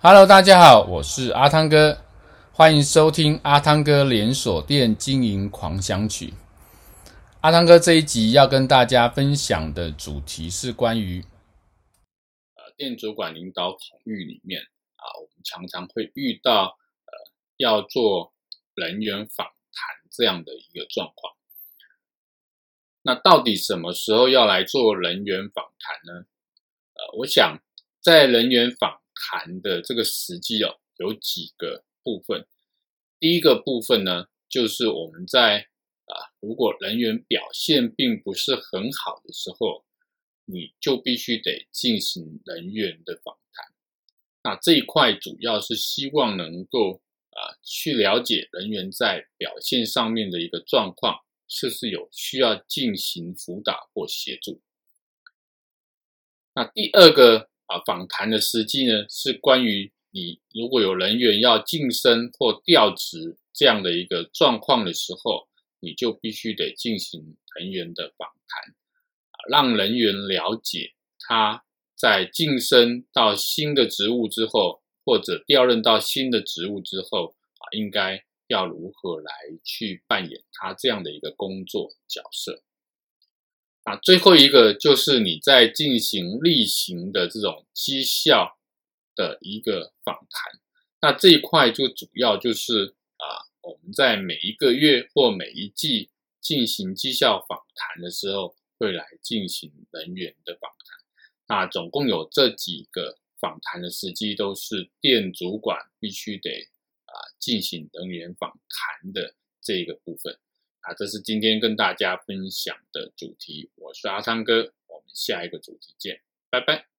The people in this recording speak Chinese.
Hello，大家好，我是阿汤哥，欢迎收听阿汤哥连锁店经营狂想曲。阿汤哥这一集要跟大家分享的主题是关于呃店主管领导统御里面啊，我们常常会遇到呃要做人员访谈这样的一个状况。那到底什么时候要来做人员访谈呢？呃，我想在人员访谈的这个时机哦，有几个部分。第一个部分呢，就是我们在啊，如果人员表现并不是很好的时候，你就必须得进行人员的访谈。那这一块主要是希望能够啊，去了解人员在表现上面的一个状况，是不是有需要进行辅导或协助。那第二个。啊，访谈的时机呢，是关于你如果有人员要晋升或调职这样的一个状况的时候，你就必须得进行人员的访谈，啊，让人员了解他在晋升到新的职务之后，或者调任到新的职务之后，啊，应该要如何来去扮演他这样的一个工作角色。啊，最后一个就是你在进行例行的这种绩效的一个访谈，那这一块就主要就是啊，我们在每一个月或每一季进行绩效访谈的时候，会来进行人员的访谈。那总共有这几个访谈的时机，都是店主管必须得啊进行人员访谈的这一个部分。啊，这是今天跟大家分享的主题。我是阿昌哥，我们下一个主题见，拜拜。